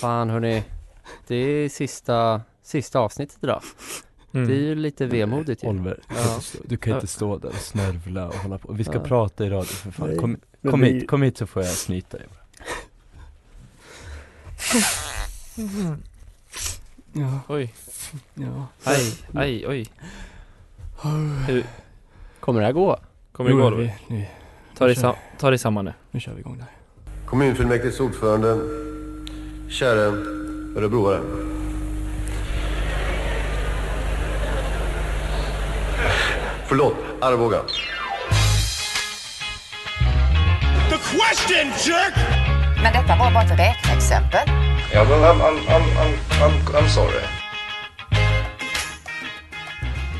Fan hörni, det är sista, sista avsnittet idag. Mm. Det är ju lite vemodigt ju. Oliver, du kan Ja. inte stå- du kan inte stå där och snörvla och hålla på. Vi ska Ja. prata i radio för fan. Nej, Kom, kom vi- hit, kom hit så får jag snyta dig. Ja, Oj, ja. aj, aj, oj. Hur, Kommer det här gå? kommer det gå Nu, Ta dig, sam- ta dig samman nu. nu kör vi igång där. Kommunfullmäktiges ordförande, käre örebroare. Förlåt, Arboga. Men detta var bara ett räkneexempel. Ja, men I'm, I'm, I'm, I'm, I'm, I'm sorry.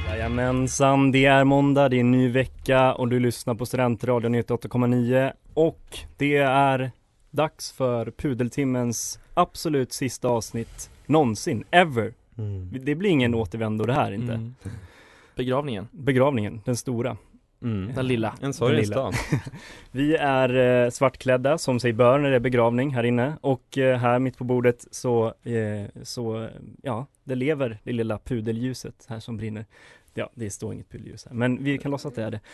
Jajamensan, det är måndag, det är en ny vecka och du lyssnar på Studentradion 98,9 och det är dags för Pudeltimmens absolut sista avsnitt någonsin, ever. Det blir ingen återvändo det här inte. Mm. Begravningen, Begravningen, den stora. Mm. den lilla. En sorgens lilla. dag. Vi är eh, svartklädda som sig bör när det är begravning här inne och eh, här mitt på bordet så, eh, så, ja, det lever det lilla pudelljuset här som brinner. Ja, det står inget pudelljus här, men vi kan låtsas att det är det.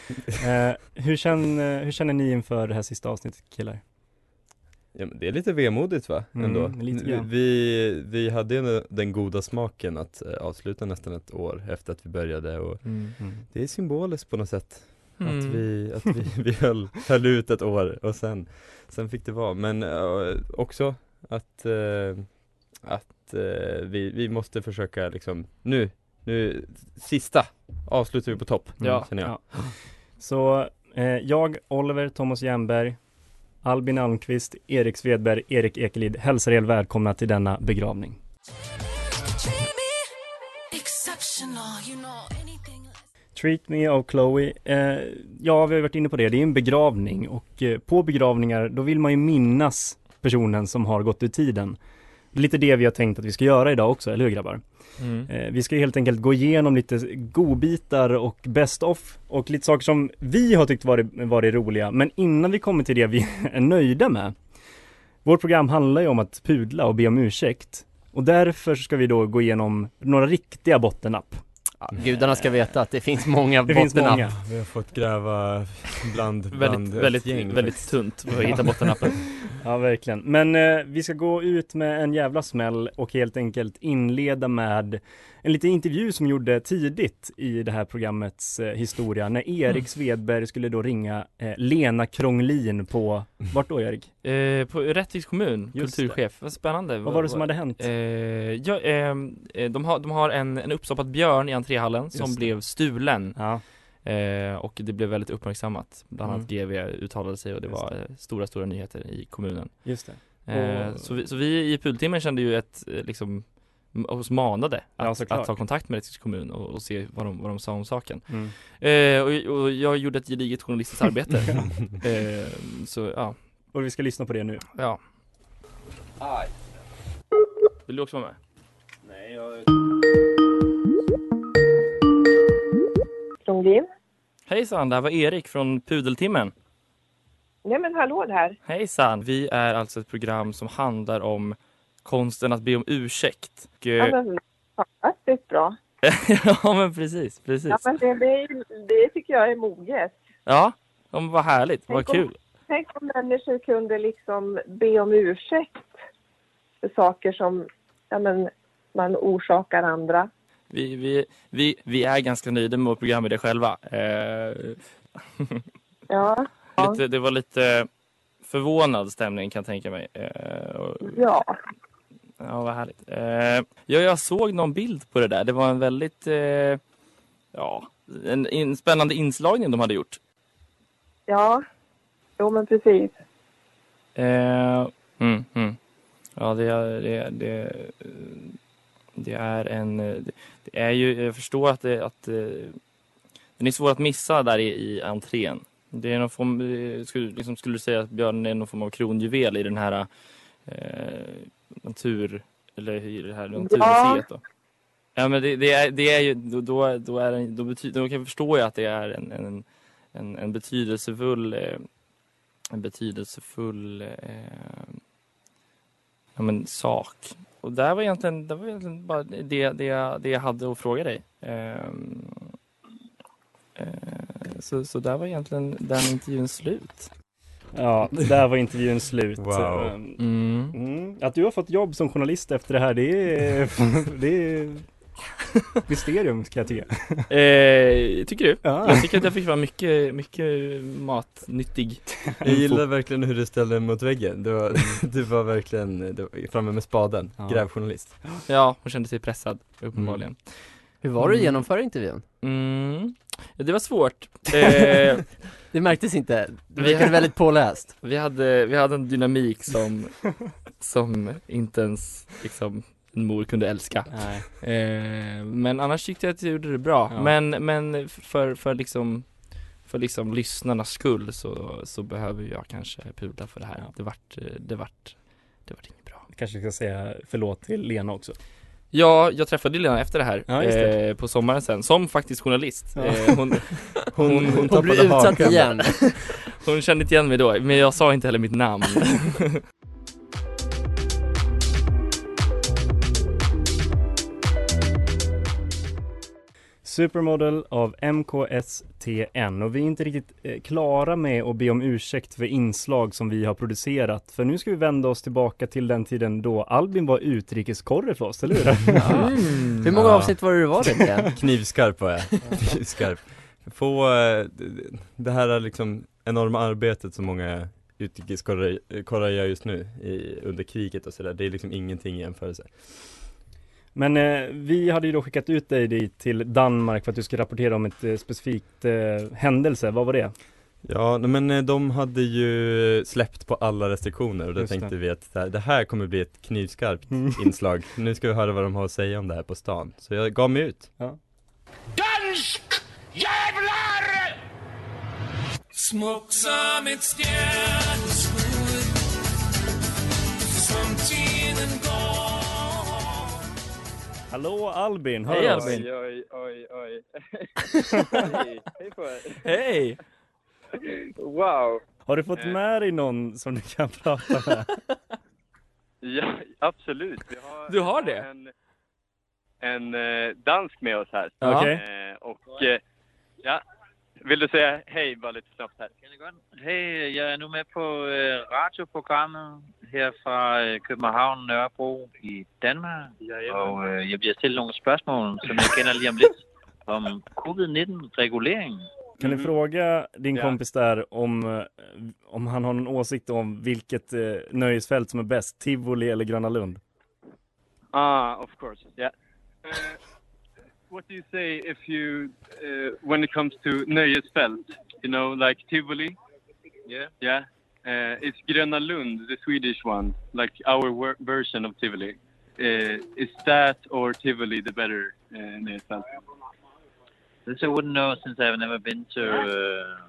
Eh, hur, känner, hur känner ni inför det här sista avsnittet killar? Ja, men det är lite vemodigt va, Mm, ändå. lite grann. vi, vi hade ju den goda smaken att eh, avsluta nästan ett år efter att vi började och Mm. det är symboliskt på något sätt. Att Mm. vi, att vi, vi höll, höll ut ett år och sen, sen fick det vara. Men eh, också att, eh, att eh, vi, vi måste försöka liksom, nu, nu, sista avslutar vi på topp, Ja, känner jag. Ja. Så jag, Oliver Thomas Jernberg, Albin Almqvist, Erik Svedberg, Erik Ekelid hälsar er välkomna till denna begravning. Treat Me av Chloe. Eh, ja, vi har varit inne på det. Det är en begravning och eh, på begravningar då vill man ju minnas personen som har gått ur tiden. Det är lite det vi har tänkt att vi ska göra idag också, eller hur grabbar? Mm. Eh, vi ska helt enkelt gå igenom lite godbitar och best of och lite saker som vi har tyckt varit, varit roliga. Men innan vi kommer till det vi är nöjda med. Vårt program handlar ju om att pudla och be om ursäkt. Och därför ska vi då gå igenom några riktiga bottennapp. Ja, gudarna ska veta att det finns många Det finns många. Vi har fått gräva bland, bland Väldigt, väldigt, gäng väldigt faktiskt. tunt för att hitta bottennappen. Ja, verkligen. Men eh, vi ska gå ut med en jävla smäll och helt enkelt inleda med en liten intervju som gjorde tidigt i det här programmets eh, historia när Erik Svedberg skulle då ringa eh, Lena Krånglin på, vart då Erik? Eh, på Rättviks kommun, Just kulturchef. Vad spännande. Vad var det som hade hänt? Eh, ja, ehm, eh, de har, de har en, en uppstoppad björn i entréhallen som det. blev stulen. Ja, Eh, och det blev väldigt uppmärksammat. Bland annat Mm. GV uttalade sig och det Just var eh, stora, stora nyheter i kommunen. just det. Eh, Och- så, vi, så vi i Pultimmen kände ju ett, liksom, oss manade Ja, att, såklart. att ta kontakt med Rättviks kommun och, och se vad de, vad de sa om saken. Mm. Eh, och, och jag gjorde ett gediget journalistiskt arbete. eh, så ja, Och vi ska lyssna på det nu. ja. Vill du också vara med? Nej, jag... Kronglin. Hejsan, det här var Erik från Pudeltimmen. Ja men hallå där. Hejsan! Vi är alltså ett program som handlar om konsten att be om ursäkt. Och, Ja, eh, men, fantastiskt bra. ja men precis, precis. Ja, men det, det, det tycker jag är moget. Ja, men vad härligt, vad Tänk om- kul. Tänk om människor kunde liksom be om ursäkt för saker som ja, men, man orsakar andra. Vi, vi, vi, vi är ganska nöjda med vårt program i det själva. Eh, Ja, lite, det var lite förvånad stämning kan jag tänka mig. Eh, och, ja. Ja, vad härligt. Eh, ja, jag såg någon bild på det där. Det var en väldigt, eh, ja, en, en spännande inslagning de hade gjort. Ja, jo men precis. Eh, Mm, mm. Ja, det är, det, det, det är en... Det är ju, jag förstår att, det, att eh, den är svår att missa där i, i entrén. Det är någon form, skulle, liksom skulle du säga att björnen är någon form av kronjuvel i den här eh, natur, eller i det här naturmuseet då? Ja men det, det, är, det är ju, då, då, då, är det, då, betyder, då kan jag förstå ju att det är en, en, en, en betydelsefull eh, en betydelsefull eh, ja, men, sak. Och där var egentligen, det var egentligen bara det, det, jag- det jag hade att fråga dig. Ehm, eh, så, så där var egentligen den intervjun slut. Ja, där var intervjun slut. Wow. Ehm, Mm. Mm. Att du har fått jobb som journalist efter det här, det är, det är mysterium kan jag tycka. Eh, tycker du? Ja. Jag tycker att jag fick vara mycket, mycket matnyttig. Jag gillar verkligen hur du ställde mot väggen, du var, du var verkligen du var framme med spaden, Ja. grävjournalist Ja, hon kände sig pressad uppenbarligen. Hur var det att Mm. genomföra intervjun? Mm. Ja, det var svårt. Eh, Det märktes inte, du Vi- verkade väldigt påläst vi, hade, vi hade en dynamik som, som inte ens liksom, en mor kunde älska. Nej. Eh, men annars tyckte jag att jag gjorde det bra. Ja. Men, men för, för liksom för liksom lyssnarnas skull så, så behöver jag kanske pudla för det här. Ja. Det vart, det vart, det vart inget bra. Kanske ska säga förlåt till Lena också. Ja, jag träffade Lena efter det här Ja, det. eh, på sommaren sen, som faktiskt journalist. Ja. Eh, hon, hon, hon, Hon tappade blir utsatt igen hon kände inte igen mig då, men jag sa inte heller mitt namn. Supermodel av MKSTN och vi är inte riktigt eh, klara med att be om ursäkt för inslag som vi har producerat. För nu ska vi vända oss tillbaka till den tiden då Albin var utrikeskorre för oss, eller hur? mm. Hur många Ja. avsnitt var det du var det igen? Knivskarp var jag, knivskarp Få eh, det här liksom enorma arbetet som många utrikeskorrar gör just nu i, under kriget och sådär, det är liksom ingenting i jämförelse Men eh, vi hade ju då skickat ut dig dit till Danmark för att du ska rapportera om ett eh, specifikt eh, händelse. Vad var det? Ja, men eh, de hade ju släppt på alla restriktioner och då Just det. tänkte vi att det här, det här kommer bli ett knivskarpt Mm. inslag Nu ska vi höra vad de har att säga om det här på stan, så jag gav mig ut Dansk jävlar! Smuk som ett stjärnskudd Som tiden går Hallå Albin, hör Hej, Albin. oss? Oj, oj, oj. hej, hej på er. Hej! Wow. Har du fått Eh. med dig någon som du kan prata med? Ja, absolut. Vi har, Du har det? En, en eh, dansk med oss här. Okej. Eh, och eh, ja, vill du säga hej bara lite snabbt här? Hej, jeg er nu med på øh, radioprogrammet her fra øh, København Nørrebro i Danmark. Og øh, jeg bliver stillet nogle spørgsmål, som jeg kender lige om lidt, om covid-19-regulering. Kan du fråga din Ja. kompis där om, eh, om han har någon åsikt om vilket eh, nöjesfält som är bäst, Tivoli eller Gröna Lund? Ah, of course. Yeah. Uh, what do you say if you, uh, when it comes to nöjesfält? You know, like Tivoli? Yeah. Yeah. Uh, it's Gröna Lund, the Swedish one, like our wor- version of Tivoli. Uh, is that or Tivoli the better uh, nöjesfält? This I wouldn't know since I've never been to uh,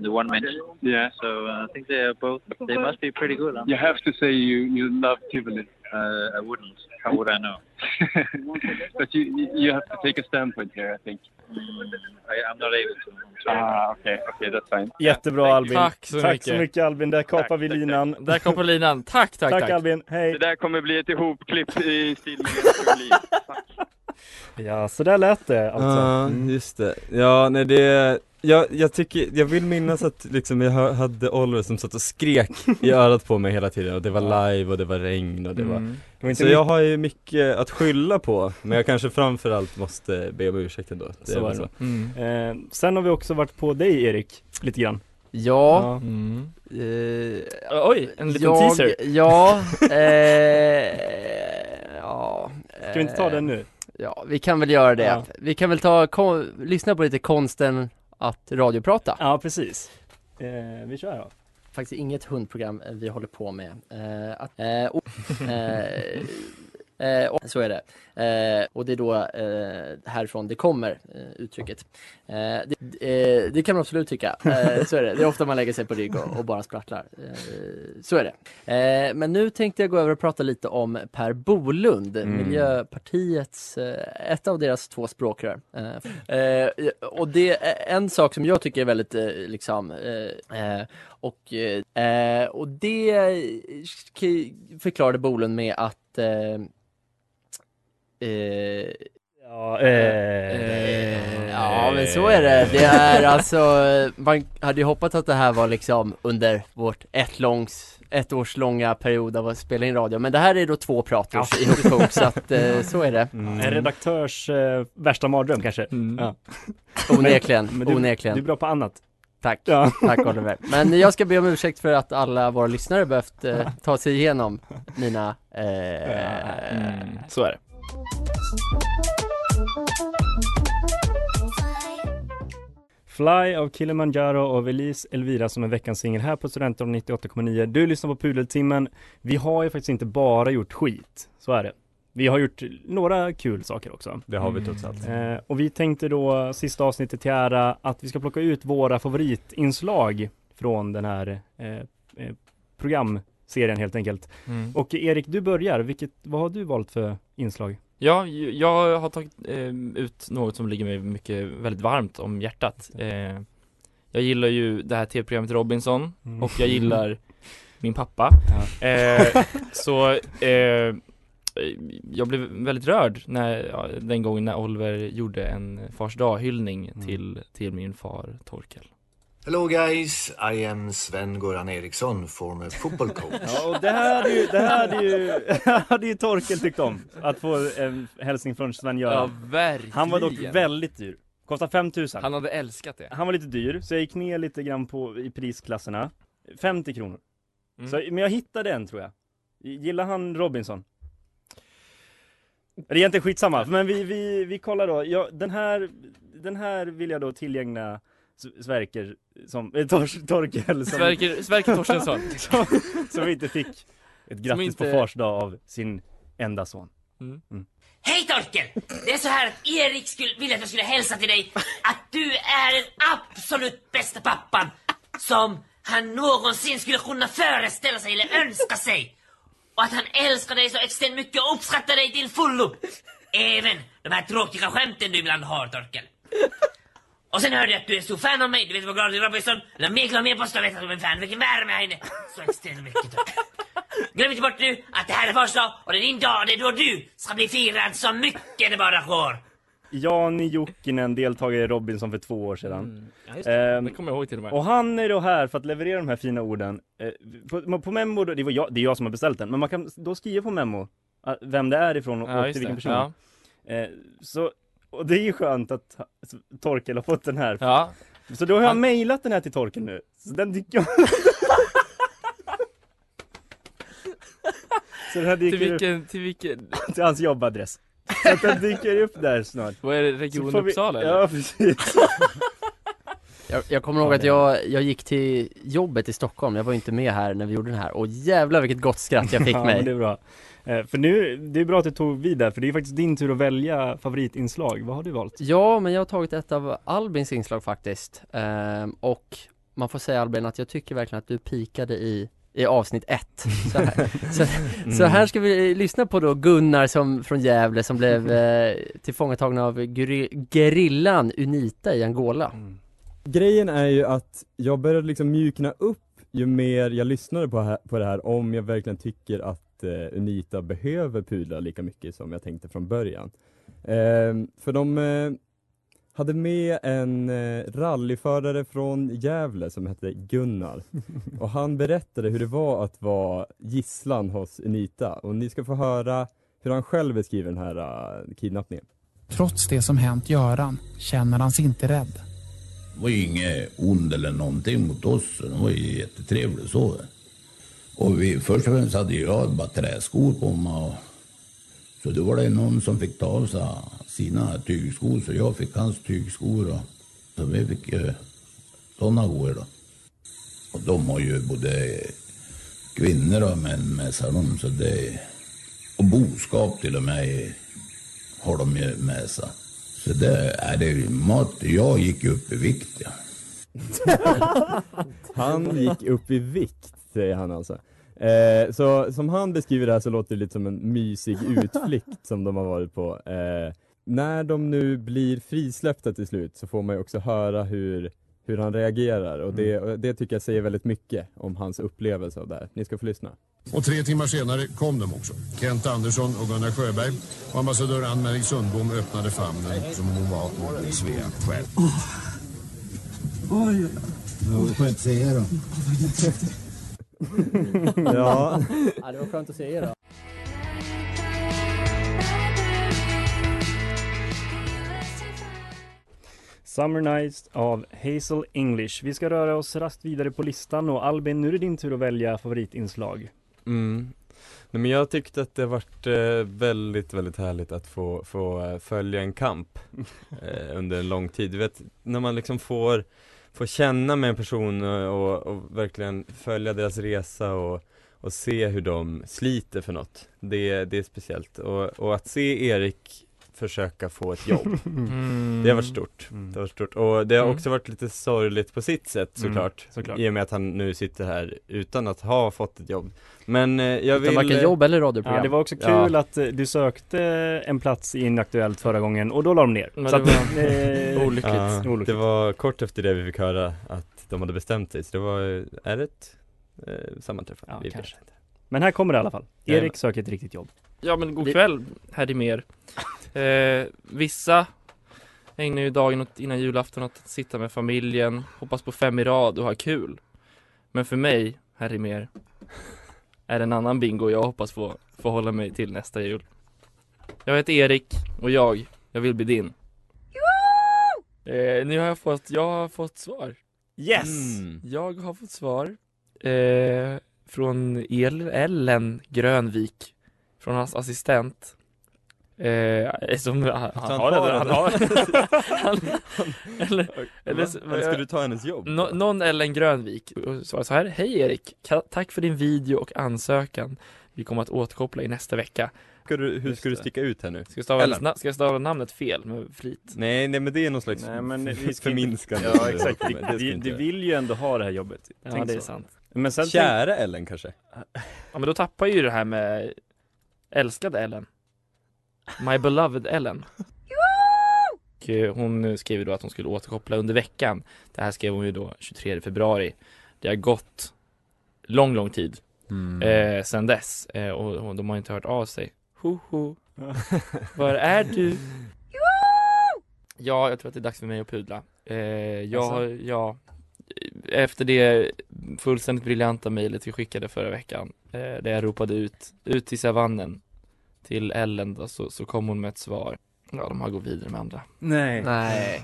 the one mentioned. Yeah. So uh, I think they are both, they must be pretty good. Huh? You have to say you, you love Tivoli. Uh, I wouldn't. How would I know? but you you have to take a standpoint here, I think. Mm, I, I'm not able to. Ah, okay, okay, that's fine. Jättebra Albin. Tack så Tack mycket. så mycket Albin, där kapar Tack, vi tack, linan. Där på linan. Tack, tack, Tack, tack. Albin, hej! Det där kommer bli ett ihopklipp i stil Ja, så där lät det alltså. Ja, Mm. just det. Ja, nej det, jag, jag tycker, jag vill minnas att liksom jag hade Oliver som satt och skrek i örat på mig hela tiden och det var live och det var regn och det var Mm. Det var Så jag har ju mycket att skylla på, men jag kanske framförallt måste be om ursäkt ändå Det Så var det. Mm. Eh, sen har vi också varit på dig Erik, lite grann. Ja, Mm. eh, Oj, en liten jag, teaser. Ja, eh, ja Ska vi inte ta eh, den nu? Ja, vi kan väl göra det. Ja. Vi kan väl ta, kon, lyssna på lite konsten att radioprata. Ja, precis. Eh, vi kör då. faktiskt inget hundprogram eh, vi håller på med. Eh, att, eh, och, eh, och så är det. Eh, och det är då eh, härifrån det kommer, eh, uttrycket. Eh, det, eh, det kan man absolut tycka. Så är det. Det är ofta man lägger sig på rygg och, och bara sprattlar. Så är det. Men nu tänkte jag gå över och prata lite om Per Bolund, Mm. Miljöpartiets, ett av deras två språkrör. Och det är en sak som jag tycker är väldigt liksom och, och det förklarade Bolund med att eh, Eh, ja, eh, ja men så är det. Det är alltså, man hade ju hoppats att det här var liksom under vårt ett långs ett års långa period av att spela in radio, men det här är då två praters Ja. ihopkok så att eh, så är det. En redaktörs eh, värsta mardröm kanske. Ja. Onekligen, Men du, onekligen. Du är bra på annat. Tack, Ja. tack Oliver. Men jag ska be om ursäkt för att alla våra lyssnare behövt eh, ta sig igenom mina eh, Mm, så är det. Fly av Kilimanjaro av Elise Elvira som är veckans singel här på Studentradion 98,9. Du lyssnar på Pudeltimmen. Vi har ju faktiskt inte bara gjort skit, så är det. Vi har gjort några kul saker också. Det har vi trots allt. Eh, och vi tänkte då sista avsnittet till ära att vi ska plocka ut våra favoritinslag från den här eh, eh, programserien helt enkelt. Mm. Och Erik, du börjar. Vilket, vad har du valt för inslag? Ja, jag har tagit eh, ut något som ligger mig mycket, väldigt varmt om hjärtat. Eh, jag gillar ju det här tv-programmet Robinson Mm. och jag gillar min pappa. Eh, så eh, jag blev väldigt rörd när, ja, den gången när Oliver gjorde en fars dag-hyllning till, till min far Torkel. Hello guys, I am Sven-Goran Eriksson, former football coach. Ja, och det här hade ju, det här hade ju, hade ju Torkel tyckt om. Att få en hälsning från Sven-Göran. Ja, verkligen. Han var dock väldigt dyr. Kostar 5000. Han hade älskat det. Han var lite dyr, så jag gick ner lite grann på, i prisklasserna. 50 kronor. Mm. Så, men jag hittade en tror jag. Gillar han Robinson? Det är egentligen skitsamma, men vi, vi, vi kollar då. Ja, den, här, den här vill jag då tillgängna Sverker som, eh, Tors, Torkel som, Sverker- Sverker Torstensson. som, som inte fick ett grattis inte- på fars dag av sin enda son. Mm. Hej Torkel! Det är så här att Erik skulle, ville att jag skulle hälsa till dig att du är den absolut bästa pappan som han någonsin skulle kunna föreställa sig eller önska sig. Och att han älskar dig så extremt mycket och uppskattar dig till fullo. Även de här tråkiga skämten du ibland har Torkel. Och sen hörde jag att du är stor fan av mig, du vet vad glad Robinson, eller mer glad mer påstå, vet att du är en fan, vilken värme här inne. Så extremt mycket Torkel. Glöm inte bort nu att det här är fars dag och det är din dag det är då du ska bli firad så mycket det bara går. Jani Jokinen, deltagare i Robinson för två år sedan. Mm. Ja, just det. Ehm, Det kommer jag ihåg till och med. Och han är då här för att leverera de här fina orden. Eh, på, på Memo, då, det, var jag, det är jag som har beställt den, men man kan då skriva på Memo eh, vem det är ifrån och, Ja, och till vilken person. Eh, så, och det är ju skönt att Torkel har fått den här. Ja. Så då har jag Han- mejlat den här till Torkel nu. Så den dyker Så den här dyker Till upp vilken, till vilken? till hans jobbadress. Så att den dyker upp där snart. Vad är det, Region vi- Uppsala eller? Ja, precis. Jag, jag kommer ihåg att jag, jag gick till jobbet i Stockholm, jag var ju inte med här när vi gjorde den här, och jävlar vilket gott skratt jag fick ja, mig det är bra. Eh, för nu, det är bra att du tog vid där, för det är faktiskt din tur att välja favoritinslag. Vad har du valt? Ja, men jag har tagit ett av Albins inslag faktiskt. Ehm, och man får säga Albin att jag tycker verkligen att du pikade i, i avsnitt ett. Så här, så, så här ska vi lyssna på då Gunnar som, från Gävle som blev eh, tillfångatagna av geri- gerillan Unita i Angola. Grejen är ju att jag började liksom mjukna upp ju mer jag lyssnade på, här, på det här om jag verkligen tycker att eh, Unita behöver pudlar lika mycket som jag tänkte från början. Ehm, för de eh, hade med en eh, rallyförare från Gävle som hette Gunnar och han berättade hur det var att vara gisslan hos Unita och ni ska få höra hur han själv beskriver den här eh, kidnappningen. Trots det som hänt Göran känner han sig inte rädd. Var ju inget ond eller någonting mot oss. De var ju jättetrevliga så. Och vi, först och främst hade jag bara träskor på mig. Och, så då var det någon som fick ta av sig sina tygskor så jag fick hans tygskor. Och, så vi fick ju sådana skor då. Och de har ju både kvinnor och män med sig. De, så det, och boskap till och med har de ju med sig. Så det är det mat. Jag gick upp i vikt. Ja. Han gick upp i vikt, säger han alltså. Eh, så som han beskriver det här så låter det lite som en mysig utflykt som de har varit på. Eh, när de nu blir frisläppta till slut så får man ju också höra hur, hur han reagerar och det, och det tycker jag säger väldigt mycket om hans upplevelse av det här. Ni ska få lyssna. Och tre timmar senare kom de också. Kent Andersson och Gunnar Sjöberg. Och ambassadör Ann-Marie Sundbom öppnade famnen som hon var mot Svea själv. Oj, Det var skönt att se er då. ja. ja, det var skönt att se er då. Summer Nights av Hazel English. Vi ska röra oss raskt vidare på listan och Albin, nu är det din tur att välja favoritinslag. Mm. Nej, men jag tyckte att det varit eh, väldigt, väldigt härligt att få, få eh, följa en kamp eh, under en lång tid. Du vet, när man liksom får, får känna med en person och, och, och verkligen följa deras resa och, och se hur de sliter för något. Det, det är speciellt. Och, och att se Erik försöka få ett jobb. Mm. Det har varit stort. Mm. Det har varit stort. Och det har Mm. också varit lite sorgligt på sitt sätt Mm, såklart. såklart. I och med att han nu sitter här utan att ha fått ett jobb. Men eh, jag vill... Utan varken jobb eller radioprogram. Ja, det var också kul Ja. att eh, du sökte en plats i Inaktuellt förra gången och då la de ner. Men Så det att, var eh, olyckligt. Ja, Olyckligt. det var kort efter det vi fick höra att de hade bestämt sig, så det var, är det ett eh, sammanträffande? Ja, Vi kanske. inte. Men här kommer det i alla fall. Erik söker ett riktigt jobb. Ja men god kväll, Harry Mer. Eh, vissa ägnar ju dagen åt, innan julafton åt att sitta med familjen, hoppas på fem i rad och ha kul. Men för mig, Harry Mer, är det en annan bingo jag hoppas få, få hålla mig till nästa jul. Jag heter Erik och jag, jag vill bli din. Eh, nu har jag fått, jag har fått svar. Yes! Mm. Jag har fått svar eh, från El Ellen Grönvik, från hans assistent. Eh, som, han, han, han har det, han har han, eller, eller, ska du ta hennes jobb? Nå, någon Ellen Grönvik svarade så här. Hej Erik, tack för din video och ansökan. Vi kommer att återkoppla i nästa vecka. Ska du, hur Just ska du sticka ut här nu? Ska jag stava, Ellen? na, ska jag stava namnet fel med flit? Nej, nej men det är någon slags Nej men vi ska förminskande Ja exakt, Det vi, vi, vill ju ändå ha det här jobbet. Ja Tänk det är så. sant. Men sen Kära Ellen kanske? Ja men då tappar ju det här med älskade Ellen. My beloved Ellen. Och eh, hon skrev ju då att hon skulle återkoppla under veckan. Det här skrev hon ju då 23 februari. Det har gått lång, lång tid Mm. eh, sen dess eh, och, och de har inte hört av sig. Ho, ho. Var är du? Ja, jag tror att det är dags för mig att pudla. Eh, jag Alltså? har, ja, efter det fullständigt briljanta mejlet vi skickade förra veckan, eh, där jag ropade ut, ut till savannen, till Ellen då, så, så kom hon med ett svar. Ja, de har gått vidare med andra. Nej. Nej.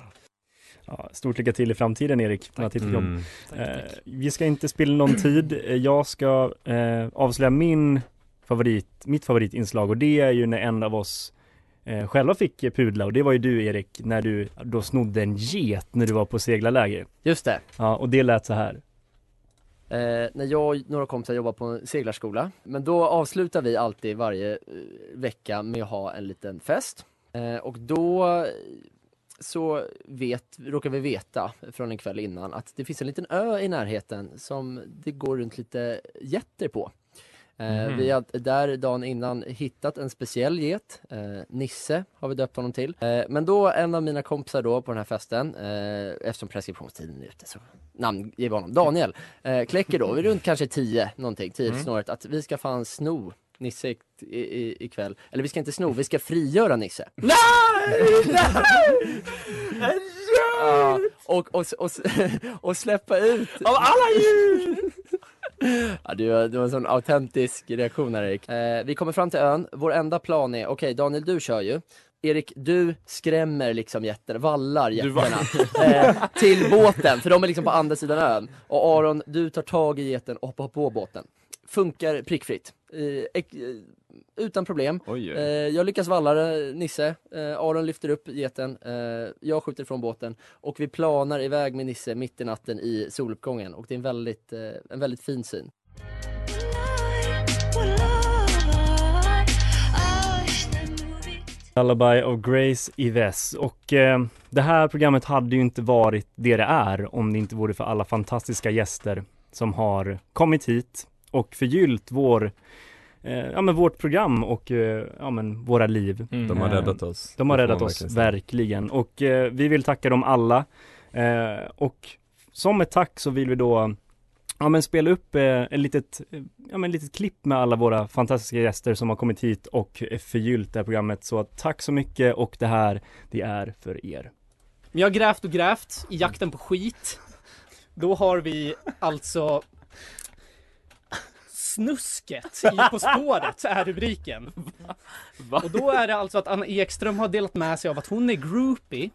Ja, stort lycka till i framtiden Erik att hitta jobb. Mm. Eh, vi ska inte spilla någon tid. Eh, Jag ska eh, avslöja min favorit, mitt favoritinslag och det är ju när en av oss eh, själva fick eh, pudla och det var ju du Erik när du då snodde en get när du var på seglarläger. Just det. Ja, och det lät så här. Eh, när jag och några kompisar jobbar på en seglarskola. Men då avslutar vi alltid varje eh, vecka med att ha en liten fest. Eh, och då eh, så vet, råkar vi veta från en kväll innan att det finns en liten ö i närheten som det går runt lite getter på. Mhm. Vi har där dagen innan hittat en speciell get, eh, Nisse har vi döpt honom till. Eh, men då en av mina kompisar då på den här festen, eh, eftersom preskriptionstiden är ute så namnger vi honom, Daniel, eh, kläcker då vid runt kanske 10 någonting, 10 Mm. snåret att vi ska fan sno Nisse i, i, ikväll. Eller vi ska inte sno, vi ska frigöra Nisse. Nej! Nej! Ja, och, och, och, och släppa ut Av alla djur! Ja, det, var, det var en sån autentisk reaktion här Erik. Eh, vi kommer fram till ön, vår enda plan är, okej Daniel du kör ju. Erik, du skrämmer liksom jätterna, vallar jätterna eh, till båten, för de är liksom på andra sidan ön. Och Aron, du tar tag i geten och hoppar på båten. funkar prickfritt. Eh, utan problem. Oj, oj. Eh, jag lyckas valla Nisse, eh, Aron lyfter upp geten, eh, jag skjuter från båten och vi planar iväg med Nisse mitt i natten i soluppgången och det är en väldigt, en väldigt fin syn. Lullaby of Grace Yves och eh, det här programmet hade ju inte varit det det är om det inte vore för alla fantastiska gäster som har kommit hit och förgyllt vår ja, men vårt program och eh, ja, men våra liv. Mm. De har Eh, räddat oss. De har räddat oss, verkligen verkligen. Och eh, vi vill tacka dem alla. Eh, och som ett tack så vill vi då ja, men spela upp eh, en litet, eh, ja, men litet klipp med alla våra fantastiska gäster som har kommit hit och eh, förgyllt det här programmet. Så tack så mycket och det här, det är för er. Vi har grävt och grävt i jakten på skit. Då har vi alltså Snusket i På spåret är rubriken. Och då är det alltså att Anna Ekström har delat med sig av att hon är groupie.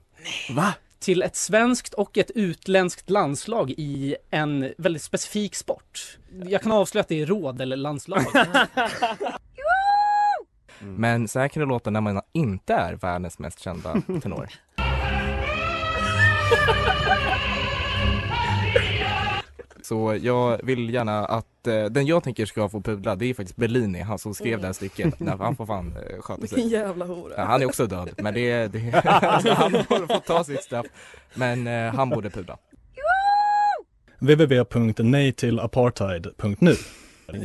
Va? Till ett svenskt och ett utländskt landslag i en väldigt specifik sport. Jag kan avslöja att det är råd eller landslag. Men så här kan det låta när man inte är världens mest kända tenor. Så jag vill gärna att eh, den jag tänker ska få pudla det är faktiskt Bellini, han som skrev det här stycket. Nej, han får fan eh, sköta Vilken sig. jävla hora. Ja, han är också död, men det, det han har fått ta sitt straff. Men eh, han borde pudla. www.nejtillapartheid.nu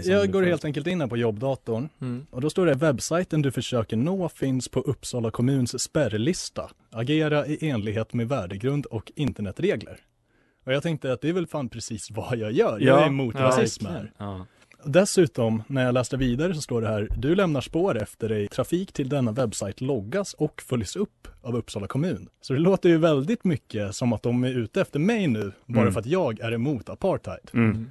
Jag går helt enkelt in här på jobbdatorn Mm. och då står det webbsajten du försöker nå finns på Uppsala kommuns spärrlista. Agera i enlighet med värdegrund och internetregler. Och jag tänkte att det är väl fan precis vad jag gör. Jag är emot rasism här. Ja. Dessutom, när jag läste vidare så står det här, du lämnar spår efter dig, trafik till denna webbsajt loggas och följs upp av Uppsala kommun. Så det låter ju väldigt mycket som att de är ute efter mig nu, bara Mm. för att jag är emot apartheid. Mm.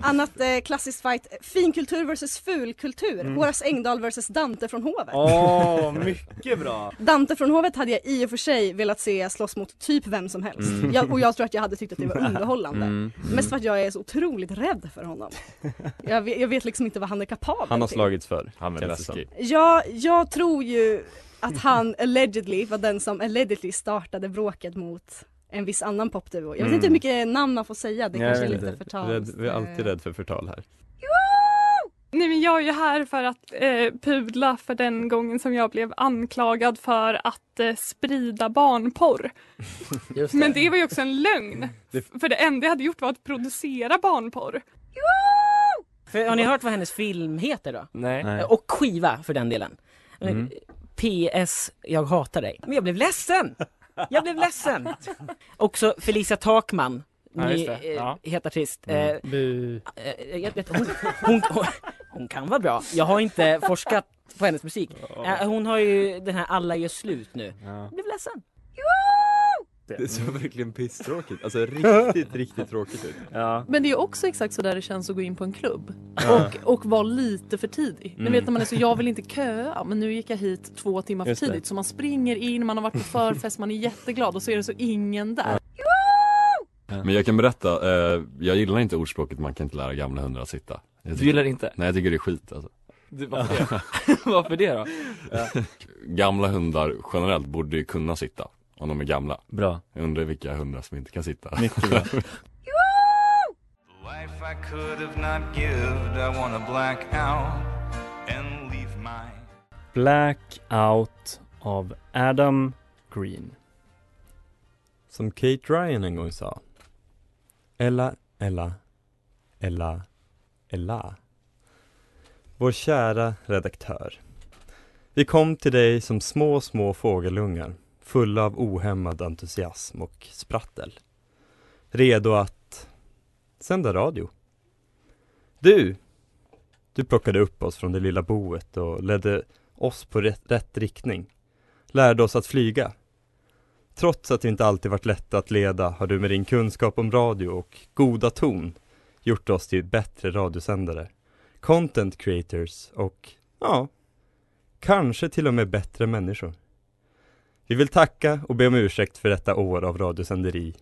Annat eh, klassiskt fight, finkultur versus fulkultur. Mm. Horace Engdahl versus Dante från Hovet. Åh, mycket bra! Dante från Hovet hade jag i och för sig velat se slåss mot typ vem som helst. Mm. Jag, och jag tror att jag hade tyckt att det var underhållande. Mm. Mest för att jag är så otroligt rädd för honom. Jag vet, jag vet liksom inte vad han är kapabel Han har till. slagits för. Han är som. Ja, jag tror ju att han allegedly var den som allegedly startade bråket mot en viss annan popduo. Jag vet Mm. inte hur mycket namn man får säga, det kanske är lite förtals. Rädd, vi är alltid rädd för förtal här. Nej men jag är ju här för att eh, pudla för den gången som jag blev anklagad för att eh, sprida barnporr. Just Men det var ju också en lögn. För det enda jag hade gjort var att producera barnporr. För, har ni hört vad hennes film heter då? Nej. Eh, Och skiva för den delen. Mm. PS, jag hatar dig. Men jag blev ledsen! Jag blev ledsen! Också Felicia Takman, Ja, ny eh, Ja. het artist. Mm. Eh, eh, jag vet, hon, hon, hon, hon kan vara bra. Jag har inte forskat på hennes musik. Eh, Hon har ju den här Alla gör slut nu. Jag blev ledsen. Det såg verkligen pisstråkigt, alltså riktigt, riktigt tråkigt ut. Ja. Men det är också exakt så där det känns att gå in på en klubb Ja. och, och vara lite för tidig. Ni Mm. vet när man är så, jag vill inte köa men nu gick jag hit två timmar för det. tidigt. Så man springer in, man har varit på förfest, man är jätteglad och så är det så ingen där. Men jag kan berätta, eh, jag gillar inte ordspråket man kan inte lära gamla hundar att sitta. Jag Du gillar inte? Nej jag tycker det är skit alltså. Du, varför det? varför det då? Ja. Gamla hundar generellt borde ju kunna sitta, om de är gamla. Bra. Jag undrar vilka hundar som inte kan sitta. Mycket bra. Life I could have not given, I wanna black out and leave my Black Out av Adam Green. Som Kate Ryan en gång sa. Ella, Ella, Ella, Ella. Vår kära redaktör. Vi kom till dig som små, små fågelungar, fulla av ohämmad entusiasm och sprattel. Redo att sända radio. Du, du plockade upp oss från det lilla boet och ledde oss på rätt, rätt riktning. Lärde oss att flyga. Trots att det inte alltid varit lätt att leda har du med din kunskap om radio och goda ton gjort oss till bättre radiosändare, content creators och, ja, kanske till och med bättre människor. Vi vill tacka och be om ursäkt för detta år av radiosänderi.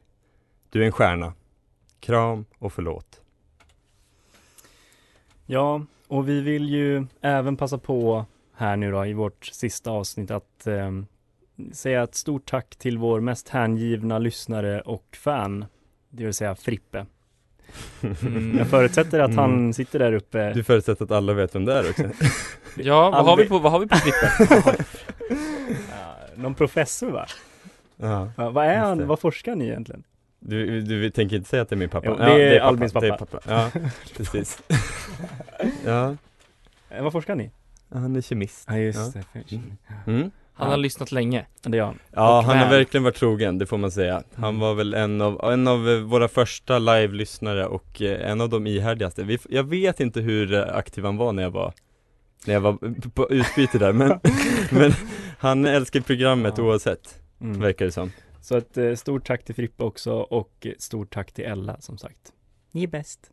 Du är en stjärna. Kram och förlåt. Ja, och vi vill ju även passa på här nu då i vårt sista avsnitt att ehm, säga ett stort tack till vår mest hängivna lyssnare och fan, det vill säga Frippe. Mm. Jag förutsätter att han Mm. sitter där uppe. Du förutsätter att alla vet vem det är också? Ja, vad har vi på, vad har vi på Frippe? Ja, någon professor va? Ja, Ja, vad är han, det. vad forskar ni egentligen? Du, du tänker inte säga att det är min pappa? Jo, det är Albins Det är pappa. pappa. Ja, precis. ja, Eh, Vad forskar ni? han är kemist. Ja just ja. det. Mm. Han har lyssnat länge. Det gör han. Ja, Och han har väl. verkligen varit trogen, det får man säga. Han Mm. var väl en av, en av eh, våra första live-lyssnare och eh, en av de ihärdigaste. Vi, jag vet inte hur aktiv han var när jag var när jag var på utbyte där, men, men han älskar programmet Ja. oavsett, Mm. verkar det som. Så ett eh, stort tack till Frippe också och ett stort tack till Ella som sagt. Ni är bäst.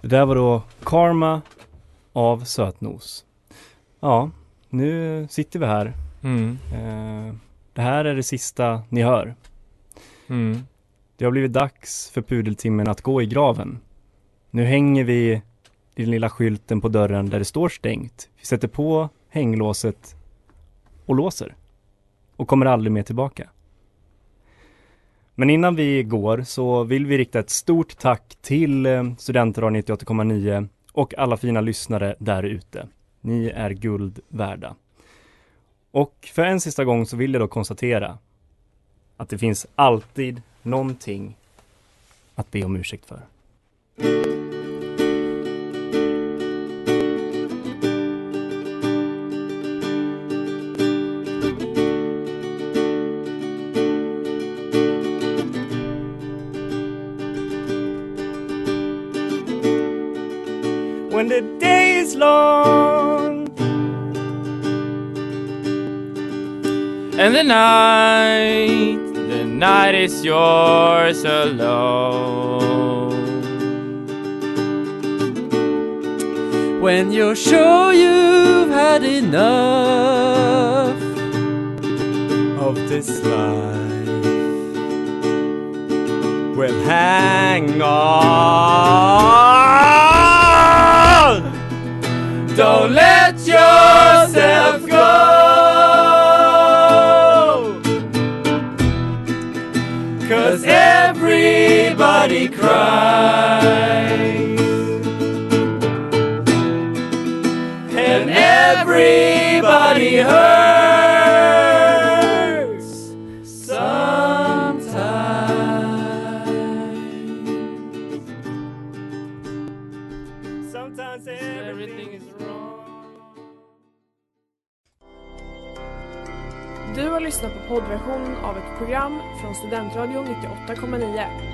Det där var då Karma av Sötnos. Ja, nu sitter vi här. Mm. Eh, det här är det sista ni hör. Mm. Det har blivit dags för pudeltimmen att gå i graven. Nu hänger vi den lilla skylten på dörren där det står stängt. Vi sätter på hänglåset och låser. Och kommer aldrig mer tillbaka. Men innan vi går så vill vi rikta ett stort tack till eh, Studentradion 98,9 och alla fina lyssnare där ute. Ni är guld värda. Och för en sista gång så vill jag då konstatera att det finns alltid någonting att be om ursäkt för. When the day is long And the night, yours alone. When you're sure you've had enough of this life. Well, hang on! Don't let yourself go! Everybody cries. And everybody hurts sometimes. Sometimes everything is wrong. Du har lyssnat på poddversion av ett program från Studentradion 98,9.